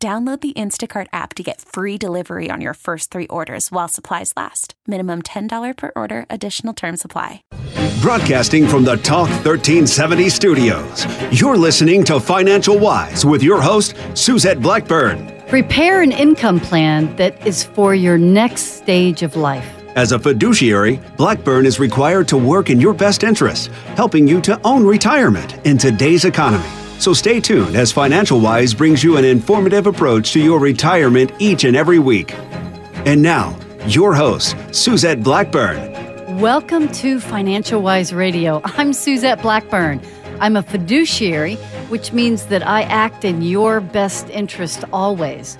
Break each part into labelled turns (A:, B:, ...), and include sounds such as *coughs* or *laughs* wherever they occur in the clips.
A: Download the Instacart app to get free delivery on your first three orders while supplies last. Minimum $10 per order, additional term supply.
B: Broadcasting from the Talk 1370 studios, you're listening to Financial Wise with your host, Suzette Blackburn.
C: Prepare an income plan that is for your next stage of life.
B: As a fiduciary, Blackburn is required to work in your best interest, helping you to own retirement in today's economy. So stay tuned as Financial Wise brings you an informative approach to your retirement each and every week. And now, your host, Suzette Blackburn.
C: Welcome to Financial Wise Radio. I'm Suzette Blackburn. I'm a fiduciary, which means that I act in your best interest always.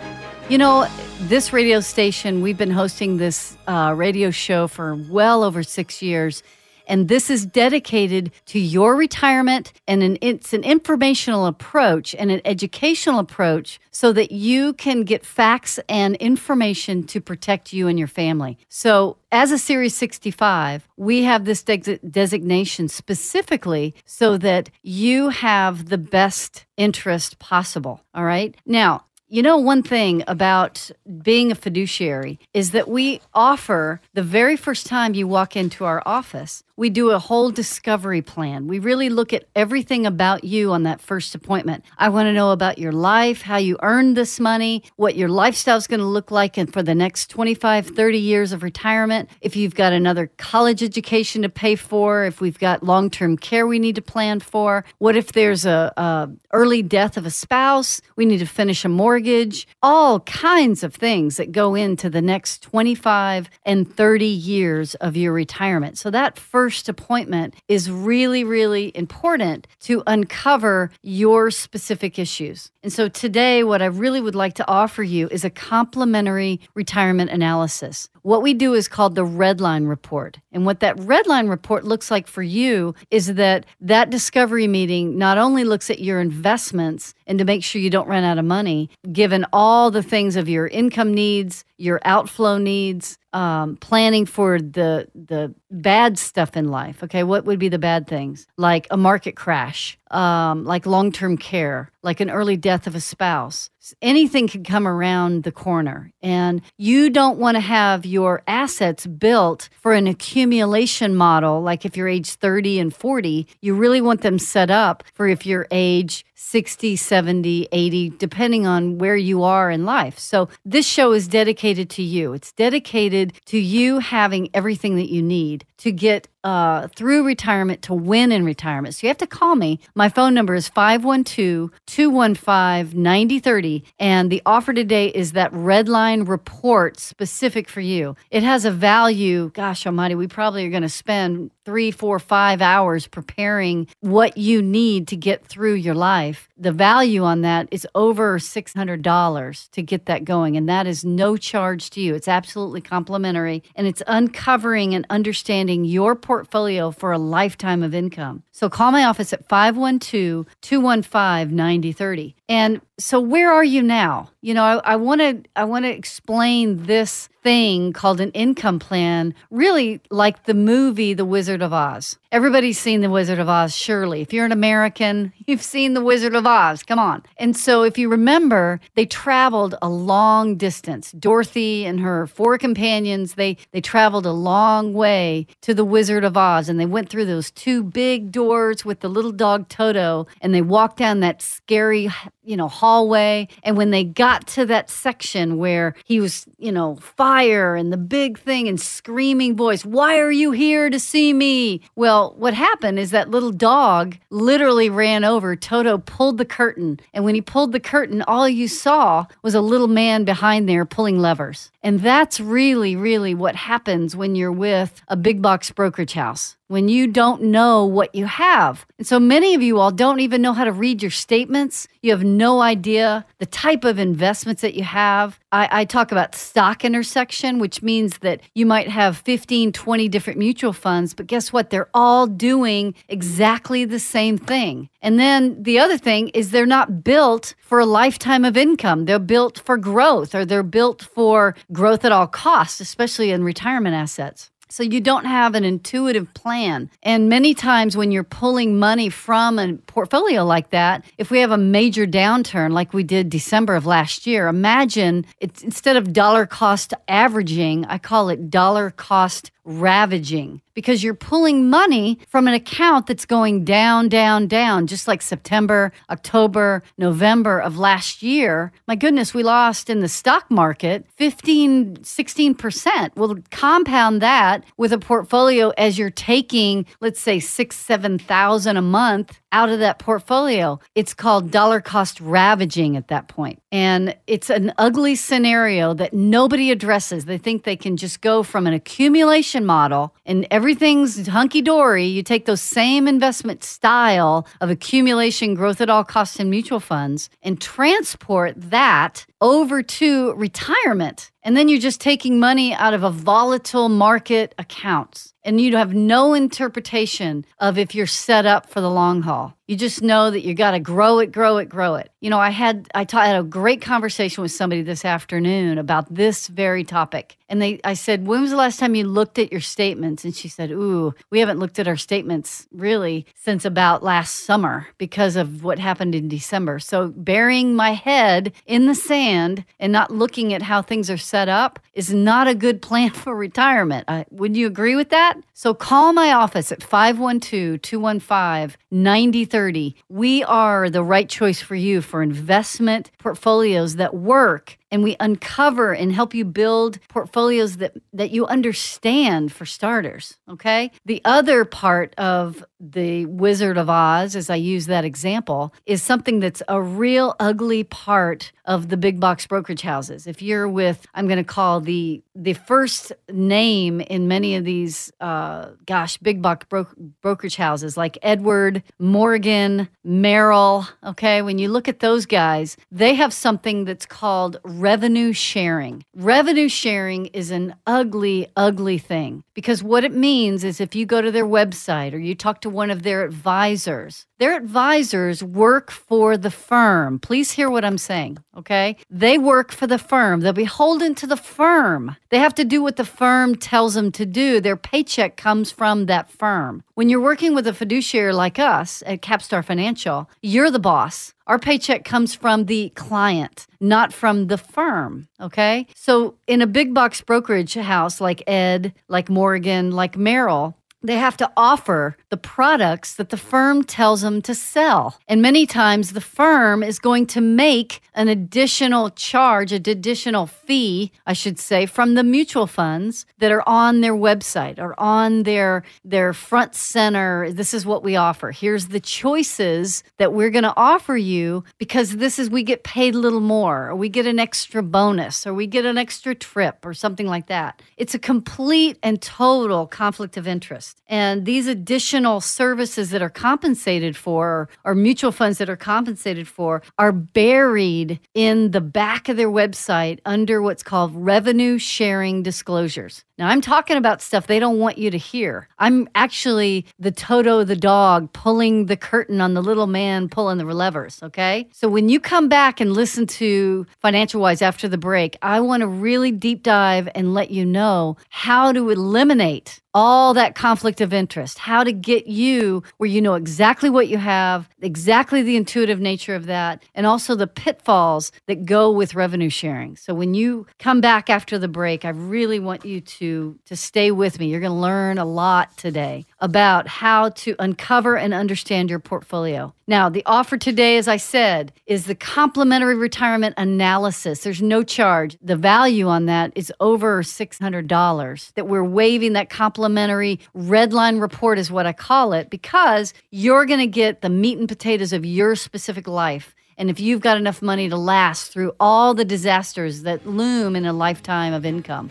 C: You know, this radio station, we've been hosting this uh, radio show for well over six years and this is dedicated to your retirement and an, it's an informational approach and an educational approach so that you can get facts and information to protect you and your family. So as a Series 65, we have this de- designation specifically so that you have the best interest possible. All right. Now, you know, one thing about being a fiduciary is that we offer the very first time you walk into our office, we do a whole discovery plan. We really look at everything about you on that first appointment. I want to know about your life, how you earned this money, what your lifestyle is going to look like and for the next 25, 30 years of retirement, if you've got another college education to pay for, if we've got long-term care we need to plan for, what if there's a, a early death of a spouse, we need to finish a mortgage, all kinds of things that go into the next 25 and 30 years of your retirement. So that first first appointment is really, really important to uncover your specific issues. And so today, what I really would like to offer you is a complimentary retirement analysis. What we do is called the red line report. And what that red line report looks like for you is that that discovery meeting not only looks at your investments and to make sure you don't run out of money, given all the things of your income needs, your outflow needs, um, planning for the the bad stuff in life. Okay, what would be the bad things? Like a market crash, um, like long term care, like an early death of a spouse. Anything can come around the corner. And you don't want to have your assets built for an accumulation model. Like if you're age 30 and 40, you really want them set up for if you're age 60, 70, 80, depending on where you are in life. So this show is dedicated to you. It's dedicated to you having everything that you need to get uh, through retirement to win in retirement. So you have to call me. My phone number is 512 215 9030. And the offer today is that red line report specific for you. It has a value, gosh almighty, we probably are going to spend three, four, five hours preparing what you need to get through your life. The value on that is over $600 to get that going. And that is no charge to you. It's absolutely complimentary. And it's uncovering and understanding your portfolio for a lifetime of income. So call my office at 512 215 9030. And so where are you now? You know, I want to I want to explain this thing called an income plan, really like the movie The Wizard of Oz. Everybody's seen The Wizard of Oz, surely. If you're an American, *laughs* you've seen The Wizard of Oz. Come on. And so if you remember, they traveled a long distance. Dorothy and her four companions, they they traveled a long way to The Wizard of Oz and they went through those two big doors with the little dog Toto and they walked down that scary you know, hallway. And when they got to that section where he was, you know, fire and the big thing and screaming voice, Why are you here to see me? Well, what happened is that little dog literally ran over. Toto pulled the curtain. And when he pulled the curtain, all you saw was a little man behind there pulling levers. And that's really, really what happens when you're with a big box brokerage house when you don't know what you have. And so many of you all don't even know how to read your statements. You have no idea the type of investments that you have. I, I, talk about stock intersection, which means that you might have 15, 20 different mutual funds, but guess what? They're all doing exactly the same thing. And then the other thing is they're not built for a lifetime of income. They're built for growth or they're built for growth at all costs, especially in retirement assets. So you don't have an intuitive plan. And many times when you're pulling money from a portfolio like that, if we have a major downturn like we did December of last year, imagine it's instead of dollar cost averaging, I call it dollar cost ravaging because you're pulling money from an account that's going down, down, down, just like September, October, November of last year. My goodness, we lost in the stock market 15, 16%. We'll compound that with a portfolio as you're taking, let's say, six, 7,000 a month out of that portfolio. It's called dollar cost ravaging at that point. And it's an ugly scenario that nobody addresses. They think they can just go from an accumulation model and everything's hunky dory. You take those same investment style of accumulation, growth at all costs, and mutual funds and transport that over to retirement. And then you're just taking money out of a volatile market accounts and you have no interpretation of if you're set up for the long haul. You just know that you got to grow it, grow it, grow it. You know, I had I ta- had a great conversation with somebody this afternoon about this very topic, and they I said, "When was the last time you looked at your statements?" And she said, "Ooh, we haven't looked at our statements really since about last summer because of what happened in December." So burying my head in the sand and not looking at how things are set up is not a good plan for retirement. Uh, would you agree with that? So call my office at 512 215 9030. We are the right choice for you for investment portfolios that work and we uncover and help you build portfolios that that you understand for starters okay? The other part of the wizard of oz as i use that example is something that's a real ugly part of the big box brokerage houses. If you're with i'm going to call the the first name in many of these uh, gosh big box bro- brokerage houses like edward morgan merrill okay? When you look at those guys they have something that's called revenue sharing. Revenue sharing is an ugly, ugly thing because what it means is if you go to their website or you talk to one of their advisors, their advisors work for the firm. Please hear what I'm saying, okay? They work for the firm. They're beholden to the firm. They have to do what the firm tells them to do. Their paycheck comes from that firm. When you're working with a fiduciary like us at Capstar Financial, you're the boss. Our paycheck comes from the client, not from the firm. Okay. So in a big box brokerage house like Ed, like Morgan, like Merrill, they have to offer the products that the firm tells them to sell. And many times the firm is going to make an additional charge, an additional fee, I should say, from the mutual funds that are on their website or on their their front center. This is what we offer. Here's the choices that we're going to offer you because this is we get paid a little more or we get an extra bonus or we get an extra trip or something like that. It's a complete and total conflict of interest. And these additional services that are compensated for or mutual funds that are compensated for are buried in the back of their website under what's called revenue sharing disclosures. Now, I'm talking about stuff they don't want you to hear. I'm actually the Toto the dog pulling the curtain on the little man pulling the levers, okay? So when you come back and listen to Financial Wise after the break, I want to really deep dive and let you know how to eliminate all that conflict of interest, how to get you where you know exactly what you have, exactly the intuitive nature of that, and also the pitfalls that go with revenue sharing. So when you come back after the break, I really want you to to stay with me. You're going to learn a lot today about how to uncover and understand your portfolio. Now, the offer today, as I said, is the complimentary retirement analysis. There's no charge. The value on that is over $600 that we're waiving that complimentary red line report, is what I call it, because you're going to get the meat and potatoes of your specific life. And if you've got enough money to last through all the disasters that loom in a lifetime of income.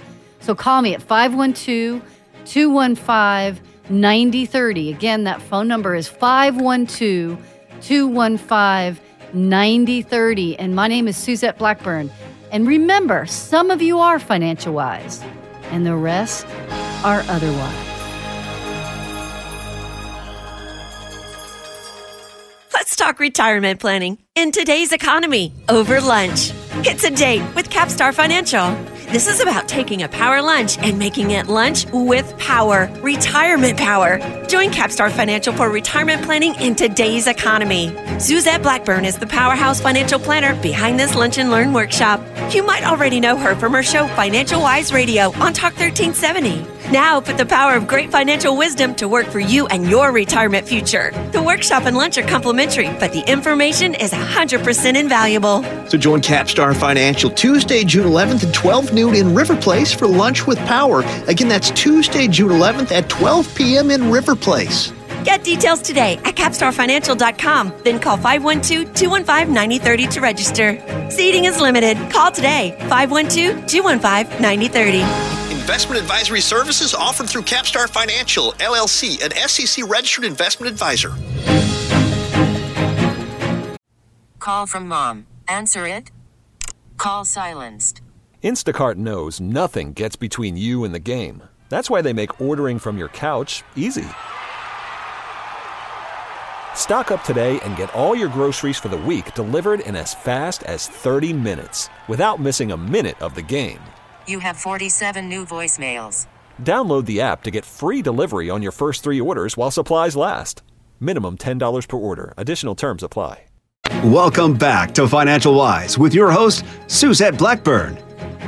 C: So call me at 512 215 9030. Again, that phone number is 512 215 9030. And my name is Suzette Blackburn. And remember, some of you are financial wise, and the rest are otherwise.
D: Let's talk retirement planning in today's economy over lunch. It's a date with Capstar Financial. This is about taking a power lunch and making it lunch with power, retirement power. Join Capstar Financial for retirement planning in today's economy. Suzette Blackburn is the powerhouse financial planner behind this Lunch and Learn workshop. You might already know her from her show Financial Wise Radio on Talk 1370. Now put the power of great financial wisdom to work for you and your retirement future. The workshop and lunch are complimentary, but the information is 100% invaluable.
E: So join Capstar Financial Tuesday, June 11th at 12 noon in River Place for Lunch with Power. Again, that's Tuesday, June 11th at 12 p.m. in River Place.
D: Get details today at capstarfinancial.com. Then call 512 215 9030 to register. Seating is limited. Call today 512 215 9030.
E: Investment advisory services offered through Capstar Financial, LLC, an SEC registered investment advisor.
F: Call from mom. Answer it. Call silenced.
G: Instacart knows nothing gets between you and the game. That's why they make ordering from your couch easy. Stock up today and get all your groceries for the week delivered in as fast as 30 minutes without missing a minute of the game.
F: You have 47 new voicemails.
G: Download the app to get free delivery on your first three orders while supplies last. Minimum $10 per order. Additional terms apply.
B: Welcome back to Financial Wise with your host, Suzette Blackburn.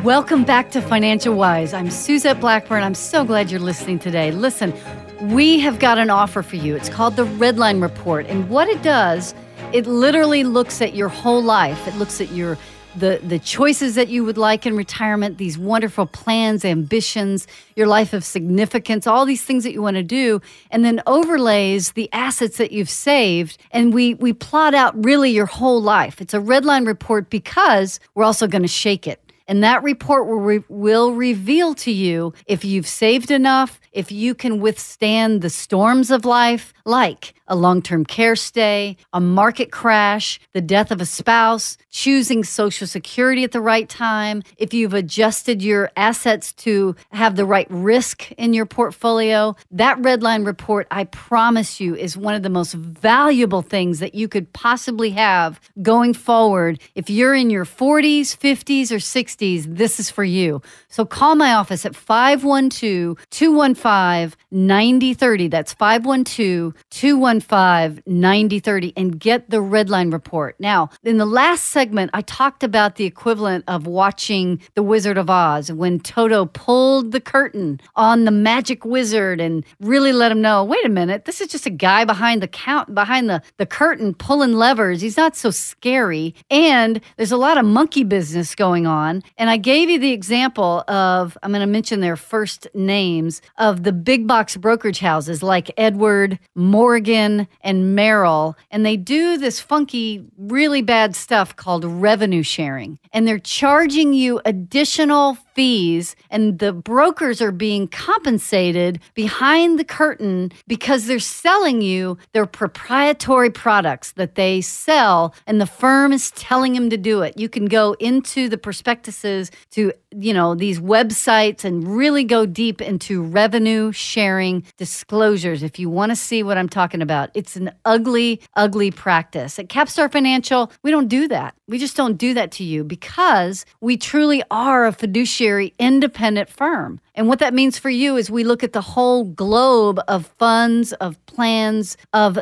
C: Welcome back to Financial Wise. I'm Suzette Blackburn. I'm so glad you're listening today. Listen, we have got an offer for you. It's called the Redline Report. And what it does, it literally looks at your whole life. It looks at your the the choices that you would like in retirement, these wonderful plans, ambitions, your life of significance, all these things that you want to do, and then overlays the assets that you've saved, and we we plot out really your whole life. It's a red line report because we're also going to shake it. And that report will, re- will reveal to you if you've saved enough, if you can withstand the storms of life, like a long term care stay, a market crash, the death of a spouse, choosing Social Security at the right time, if you've adjusted your assets to have the right risk in your portfolio. That red line report, I promise you, is one of the most valuable things that you could possibly have going forward. If you're in your 40s, 50s, or 60s, this is for you. So call my office at 512 215 9030. That's 512 215 9030 and get the Redline report. Now, in the last segment, I talked about the equivalent of watching The Wizard of Oz when Toto pulled the curtain on the magic wizard and really let him know wait a minute, this is just a guy behind the count, behind the, the curtain pulling levers. He's not so scary. And there's a lot of monkey business going on. And I gave you the example of, I'm going to mention their first names, of the big box brokerage houses like Edward, Morgan, and Merrill. And they do this funky, really bad stuff called revenue sharing. And they're charging you additional fees, and the brokers are being compensated behind the curtain because they're selling you their proprietary products that they sell, and the firm is telling them to do it. You can go into the prospectuses to you know these websites and really go deep into revenue sharing disclosures if you want to see what I'm talking about. It's an ugly, ugly practice. At Capstar Financial, we don't do that. We just don't do that to you because we truly are a fiduciary independent firm. And what that means for you is we look at the whole globe of funds, of plans, of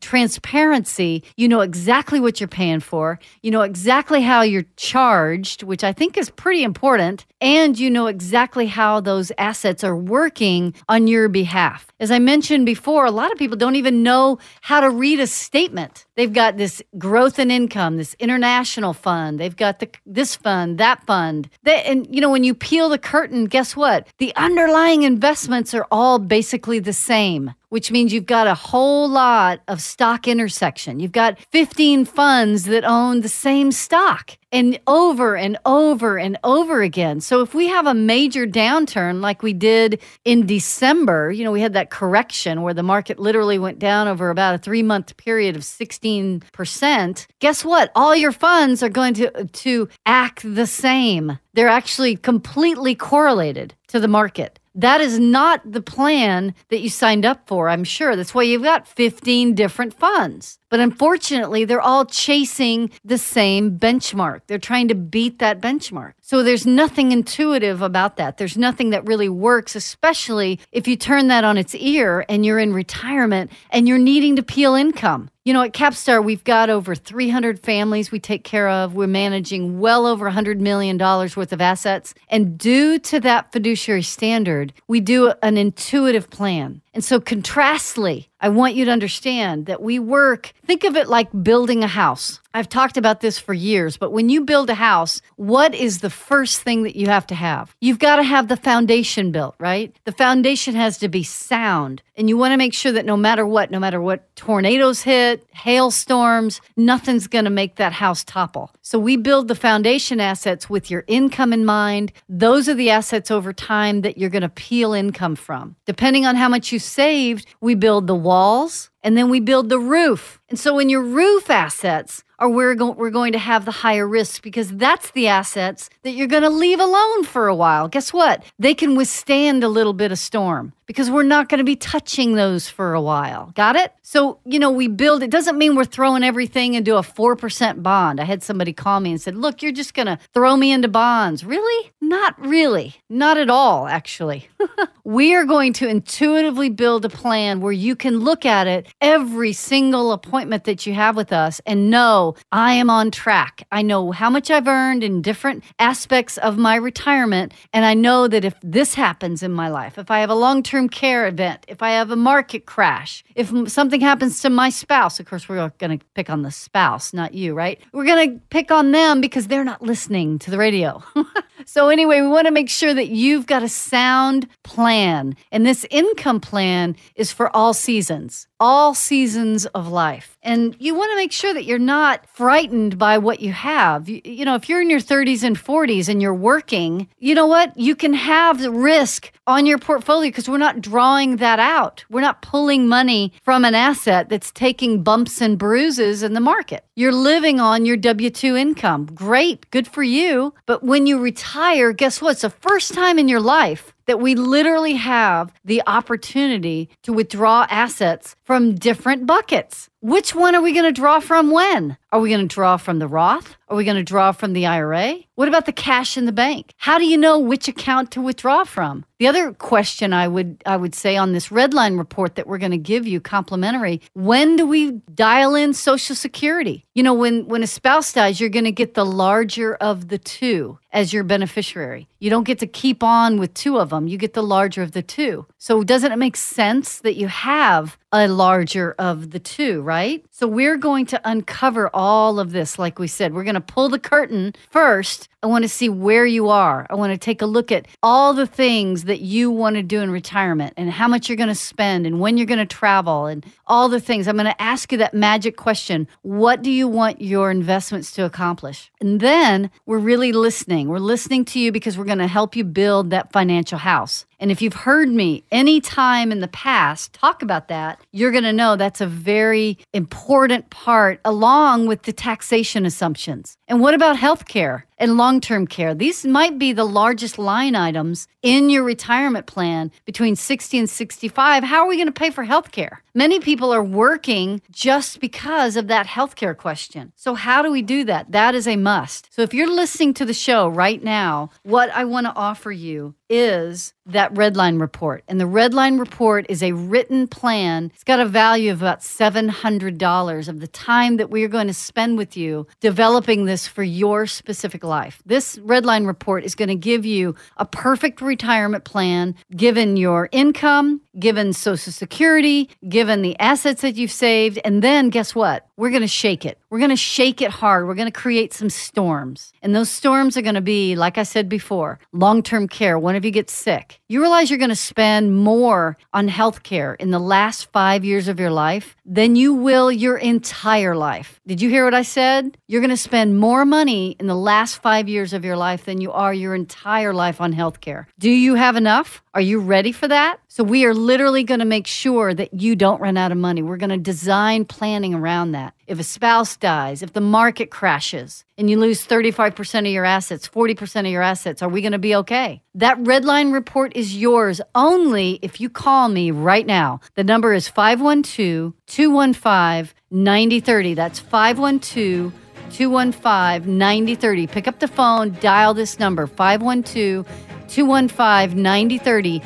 C: transparency. You know exactly what you're paying for. You know exactly how you're charged, which I think is pretty important. And you know exactly how those assets are working on your behalf. As I mentioned before, a lot of people don't even know how to read a statement. They've got this growth and income, this international fund. They've got the this fund, that fund. They, and you know, when you peel the curtain, guess what? The underlying investments are all basically the same which means you've got a whole lot of stock intersection. You've got 15 funds that own the same stock and over and over and over again. So if we have a major downturn like we did in December, you know, we had that correction where the market literally went down over about a 3-month period of 16%. Guess what? All your funds are going to to act the same. They're actually completely correlated to the market. That is not the plan that you signed up for, I'm sure. That's why you've got 15 different funds. But unfortunately, they're all chasing the same benchmark. They're trying to beat that benchmark. So there's nothing intuitive about that. There's nothing that really works, especially if you turn that on its ear and you're in retirement and you're needing to peel income. You know, at Capstar, we've got over 300 families we take care of. We're managing well over $100 million worth of assets. And due to that fiduciary standard, we do an intuitive plan. And so, contrastly, I want you to understand that we work, think of it like building a house. I've talked about this for years, but when you build a house, what is the first thing that you have to have? You've got to have the foundation built, right? The foundation has to be sound. And you want to make sure that no matter what, no matter what tornadoes hit, hailstorms, nothing's going to make that house topple. So we build the foundation assets with your income in mind. Those are the assets over time that you're going to peel income from. Depending on how much you saved, we build the walls and then we build the roof. And so when your roof assets are where go- we're going to have the higher risk because that's the assets that you're going to leave alone for a while. Guess what? They can withstand a little bit of storm because we're not going to be touching those for a while. Got it? So, you know, we build, it doesn't mean we're throwing everything into a 4% bond. I had somebody call me and said, Look, you're just going to throw me into bonds. Really? Not really. Not at all, actually. *laughs* we are going to intuitively build a plan where you can look at it every single appointment that you have with us and know I am on track. I know how much I've earned in different aspects of my retirement. And I know that if this happens in my life, if I have a long term care event, if I have a market crash, if something happens to my spouse, of course, we're going to pick on the spouse, not you, right? We're going to pick on them because they're not listening to the radio. *laughs* so, anyway, we want to make sure that you've got a sound plan. And this income plan is for all seasons all seasons of life. And you want to make sure that you're not frightened by what you have. You, you, know, if you're in your 30s and 40s and you're working, you know what? You can have risk on your portfolio because we're not drawing that out. We're not pulling money from an asset that's taking bumps and bruises in the market. You're living on your W 2 income. Great, good for you. But when you retire, guess what? It's the first time in your life that we literally have the opportunity to withdraw assets from different buckets. Which one are we going to draw from when? Are we going to draw from the Roth? Are we going to draw from the IRA? What about the cash in the bank? How do you know which account to withdraw from? The other question I would I would say on this red line report that we're going to give you complimentary, when do we dial in social security? You know, when when a spouse dies, you're going to get the larger of the two as your beneficiary. You don't get to keep on with two of them. You get the larger of the two. So doesn't it make sense that you have a larger of the two, right? So we're going to uncover all of this like we said. We're going to pull the curtain first I want to see where you are. I want to take a look at all the things that you want to do in retirement and how much you're going to spend and when you're going to travel and all the things. I'm going to ask you that magic question What do you want your investments to accomplish? And then we're really listening. We're listening to you because we're going to help you build that financial house. And if you've heard me any time in the past talk about that, you're going to know that's a very important part along with the taxation assumptions. And what about healthcare and long term care? These might be the largest line items in your retirement plan between 60 and 65. How are we going to pay for healthcare? Many people are working just because of that healthcare question. So, how do we do that? That is a must. So, if you're listening to the show right now, what I want to offer you is that Redline report. And the Redline report is a written plan. It's got a value of about $700 of the time that we are going to spend with you developing this for your specific life. This Redline report is going to give you a perfect retirement plan given your income, given Social Security, given the assets that you've saved. And then guess what? We're going to shake it. We're going to shake it hard. We're going to create some storms. And those storms are going to be, like I said before, long term care. One of you gets sick. You realize you're going to spend more on health care in the last five years of your life than you will your entire life. Did you hear what I said? You're going to spend more money in the last five years of your life than you are your entire life on health care. Do you have enough? Are you ready for that? So, we are literally going to make sure that you don't run out of money. We're going to design planning around that. If a spouse dies, if the market crashes and you lose 35% of your assets, 40% of your assets, are we going to be okay? That red line report is yours only if you call me right now. The number is 512 215 9030. That's 512 215 9030. Pick up the phone, dial this number 512 215 9030.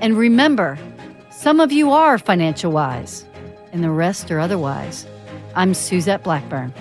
C: And remember, some of you are financial wise, and the rest are otherwise. I'm Suzette Blackburn.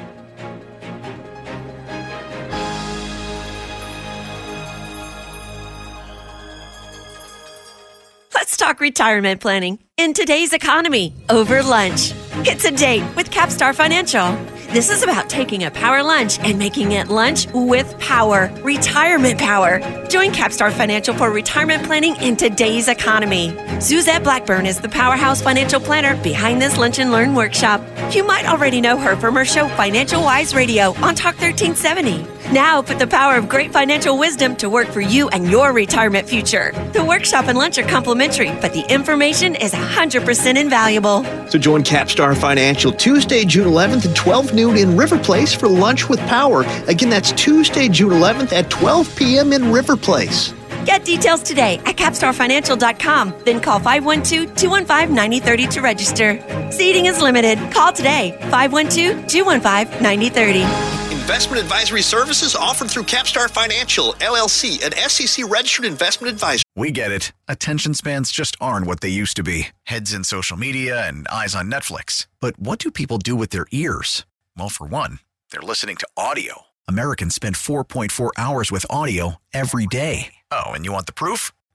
D: Let's talk retirement planning in today's economy over lunch. It's a date with Capstar Financial. This is about taking a power lunch and making it lunch with power, retirement power. Join Capstar Financial for retirement planning in today's economy. Suzette Blackburn is the powerhouse financial planner behind this Lunch and Learn workshop. You might already know her from her show Financial Wise Radio on Talk 1370. Now put the power of great financial wisdom to work for you and your retirement future. The workshop and lunch are complimentary, but the information is 100% invaluable.
E: So join Capstar Financial Tuesday, June 11th at 12 noon in River Place for Lunch with Power. Again, that's Tuesday, June 11th at 12 p.m. in River Place.
D: Get details today at capstarfinancial.com. Then call 512 215 9030 to register. Seating is limited. Call today 512 215 9030.
E: Investment advisory services offered through Capstar Financial, LLC, an SEC registered investment advisor.
H: We get it. Attention spans just aren't what they used to be heads in social media and eyes on Netflix. But what do people do with their ears? Well, for one, they're listening to audio. Americans spend 4.4 hours with audio every day. Oh, and you want the proof?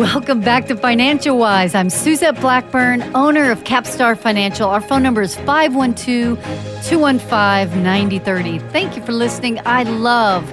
C: Welcome back to Financial Wise. I'm Suzette Blackburn, owner of Capstar Financial. Our phone number is 512 215 9030. Thank you for listening. I love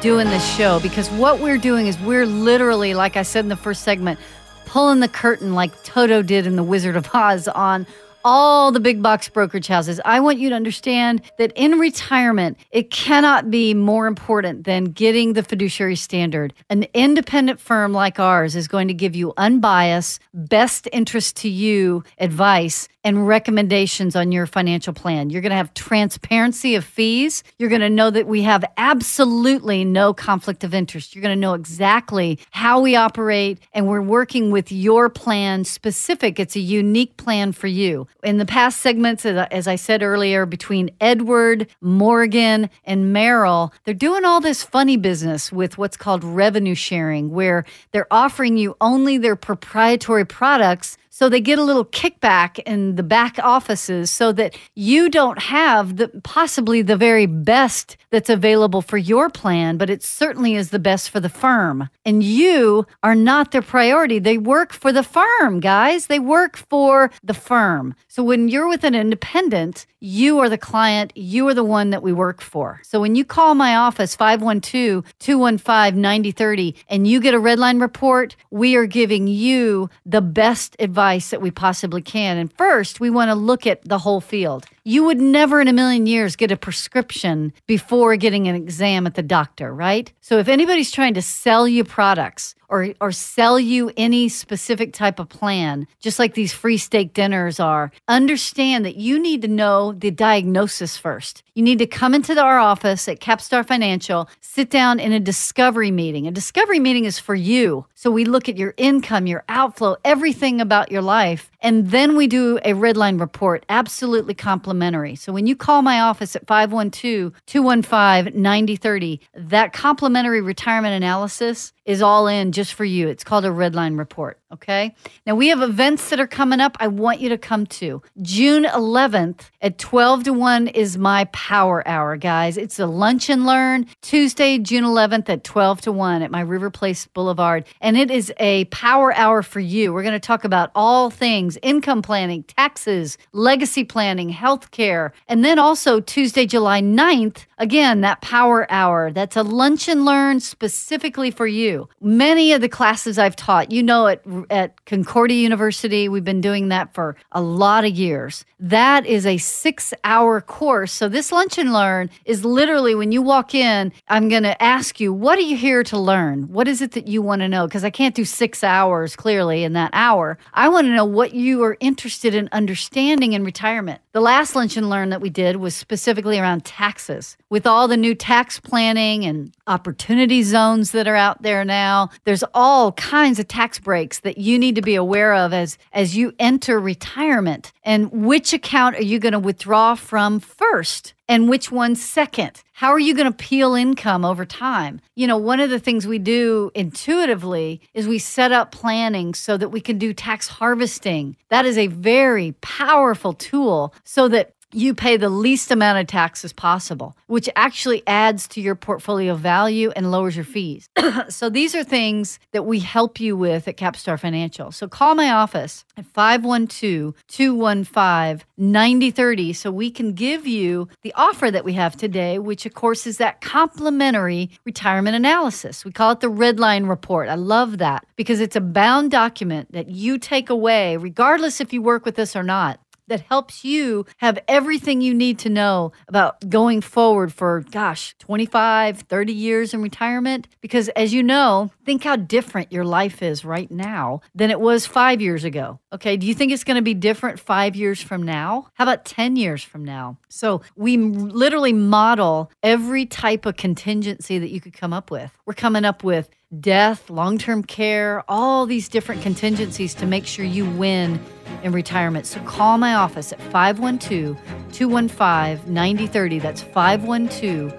C: doing this show because what we're doing is we're literally, like I said in the first segment, pulling the curtain like Toto did in The Wizard of Oz on all the big box brokerage houses. I want you to understand that in retirement, it cannot be more important than getting the fiduciary standard. An independent firm like ours is going to give you unbiased, best interest to you advice and recommendations on your financial plan. You're going to have transparency of fees. You're going to know that we have absolutely no conflict of interest. You're going to know exactly how we operate, and we're working with your plan specific. It's a unique plan for you. In the past segments, as I said earlier, between Edward, Morgan, and Merrill, they're doing all this funny business with what's called revenue sharing, where they're offering you only their proprietary products so they get a little kickback in the back offices so that you don't have the possibly the very best that's available for your plan, but it certainly is the best for the firm. And you are not their priority. They work for the firm, guys. They work for the firm. So when you're with an independent, you are the client, you are the one that we work for. So when you call my office 512 215 9030 and you get a redline report, we are giving you the best advice that we possibly can. And first, we want to look at the whole field. You would never in a million years get a prescription before getting an exam at the doctor, right? So if anybody's trying to sell you products, or, or sell you any specific type of plan, just like these free steak dinners are, understand that you need to know the diagnosis first. You need to come into the, our office at Capstar Financial, sit down in a discovery meeting. A discovery meeting is for you. So we look at your income, your outflow, everything about your life. And then we do a redline report, absolutely complimentary. So when you call my office at 512 215 9030, that complimentary retirement analysis is all in just for you. It's called a Red Line Report. Okay. Now we have events that are coming up. I want you to come to June 11th at 12 to 1 is my power hour, guys. It's a lunch and learn Tuesday, June 11th at 12 to 1 at my River Place Boulevard. And it is a power hour for you. We're going to talk about all things income planning, taxes, legacy planning, healthcare. And then also Tuesday, July 9th, again, that power hour. That's a lunch and learn specifically for you. Many of the classes I've taught, you know it at Concordia University. We've been doing that for a lot of years. That is a six hour course. So, this Lunch and Learn is literally when you walk in, I'm going to ask you, what are you here to learn? What is it that you want to know? Because I can't do six hours clearly in that hour. I want to know what you are interested in understanding in retirement. The last Lunch and Learn that we did was specifically around taxes. With all the new tax planning and opportunity zones that are out there now, there's all kinds of tax breaks that you need to be aware of as as you enter retirement. And which account are you going to withdraw from first? And which one second? How are you going to peel income over time? You know one of the things we do intuitively is we set up planning so that we can do tax harvesting. That is a very powerful tool so that you pay the least amount of taxes possible, which actually adds to your portfolio value and lowers your fees. *coughs* so these are things that we help you with at Capstar Financial. So call my office at 512-215-9030 so we can give you the offer that we have today, which of course is that complimentary retirement analysis. We call it the red line report. I love that because it's a bound document that you take away regardless if you work with us or not that helps you have everything you need to know about going forward for, gosh, 25, 30 years in retirement. Because as you know, think how different your life is right now than it was five years ago. Okay. Do you think it's going to be different five years from now? How about 10 years from now? So we literally model every type of contingency that you could come up with. We're coming up with death, long term care, all these different contingencies to make sure you win in retirement. So call my office at 512 215 9030. That's 512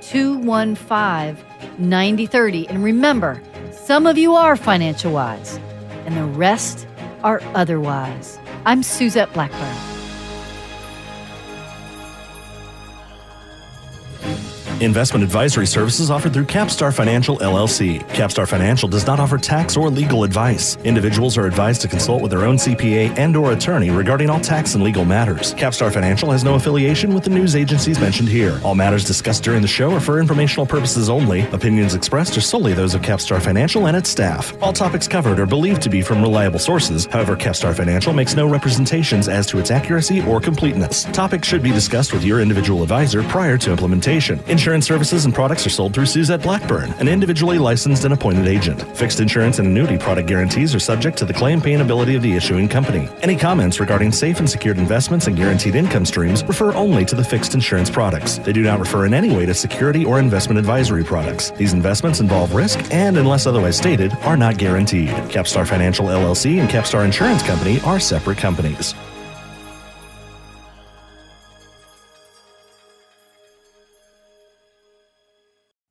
C: 215 9030. And remember, some of you are financial wise, and the rest are otherwise. I'm Suzette Blackburn.
I: Investment advisory services offered through Capstar Financial LLC. Capstar Financial does not offer tax or legal advice. Individuals are advised to consult with their own CPA and or attorney regarding all tax and legal matters. Capstar Financial has no affiliation with the news agencies mentioned here. All matters discussed during the show are for informational purposes only. Opinions expressed are solely those of Capstar Financial and its staff. All topics covered are believed to be from reliable sources. However, Capstar Financial makes no representations as to its accuracy or completeness. Topics should be discussed with your individual advisor prior to implementation. Insurance Insurance services and products are sold through Suzette Blackburn, an individually licensed and appointed agent. Fixed insurance and annuity product guarantees are subject to the claim paying ability of the issuing company. Any comments regarding safe and secured investments and guaranteed income streams refer only to the fixed insurance products. They do not refer in any way to security or investment advisory products. These investments involve risk and, unless otherwise stated, are not guaranteed. Capstar Financial LLC and Capstar Insurance Company are separate companies.